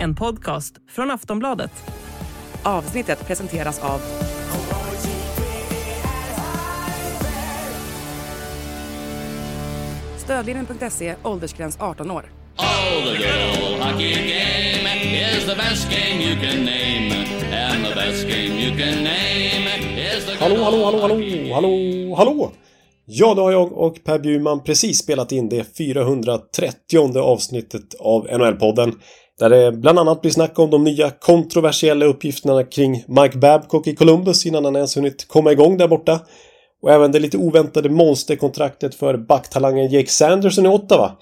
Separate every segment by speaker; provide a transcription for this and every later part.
Speaker 1: En podcast från Aftonbladet.
Speaker 2: Avsnittet presenteras av Stödlinjen.se, åldersgräns 18 år.
Speaker 3: Oh, the good old hockey game is the best game you can name. And the best game you can name is the
Speaker 4: Hallå, hallå, hallå, hallå, hallå, hallå! Ja, då har jag och Per Bjurman precis spelat in det 430 avsnittet av NHL-podden. Där det bland annat blir snack om de nya kontroversiella uppgifterna kring Mike Babcock i Columbus innan han ens hunnit komma igång där borta. Och även det lite oväntade monsterkontraktet för backtalangen Jake Sanderson i Ottawa.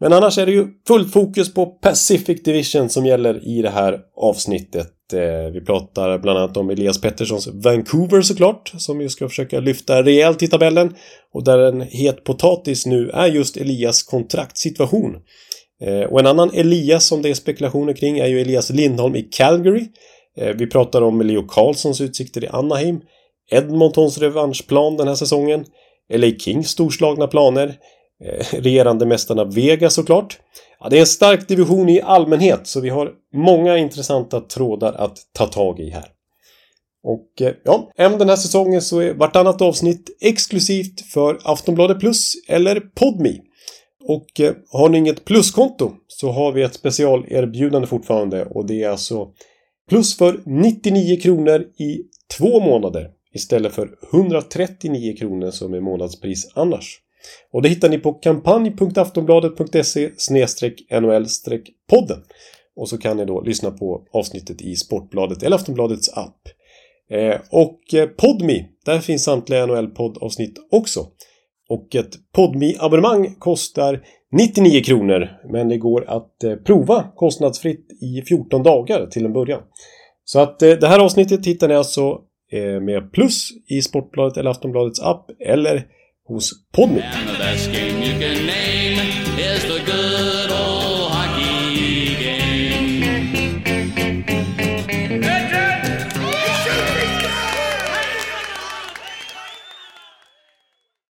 Speaker 4: Men annars är det ju fullt fokus på Pacific Division som gäller i det här avsnittet. Eh, vi pratar bland annat om Elias Petterssons Vancouver såklart, som ju ska försöka lyfta rejält i tabellen. Och där en het potatis nu är just Elias kontraktsituation. Eh, och en annan Elias som det är spekulationer kring är ju Elias Lindholm i Calgary. Eh, vi pratar om Leo Carlssons utsikter i Anaheim. Edmontons revanschplan den här säsongen. LA Kings storslagna planer. Eh, regerande mästarna Vega såklart. Ja, det är en stark division i allmänhet så vi har många intressanta trådar att ta tag i här. Och eh, ja, även den här säsongen så är vartannat avsnitt exklusivt för Aftonbladet Plus eller Podmi. Och eh, har ni inget pluskonto så har vi ett specialerbjudande fortfarande och det är alltså plus för 99 kronor i två månader istället för 139 kronor som är månadspris annars. Och det hittar ni på kampanj.aftonbladet.se NHL-podden. Och så kan ni då lyssna på avsnittet i Sportbladet eller Aftonbladets app. Eh, och eh, Podmi, där finns samtliga NHL-poddavsnitt också. Och ett podmi abonnemang kostar 99 kronor men det går att eh, prova kostnadsfritt i 14 dagar till en början. Så att eh, det här avsnittet hittar ni alltså eh, med plus i Sportbladet eller Aftonbladets app eller hos Podmi.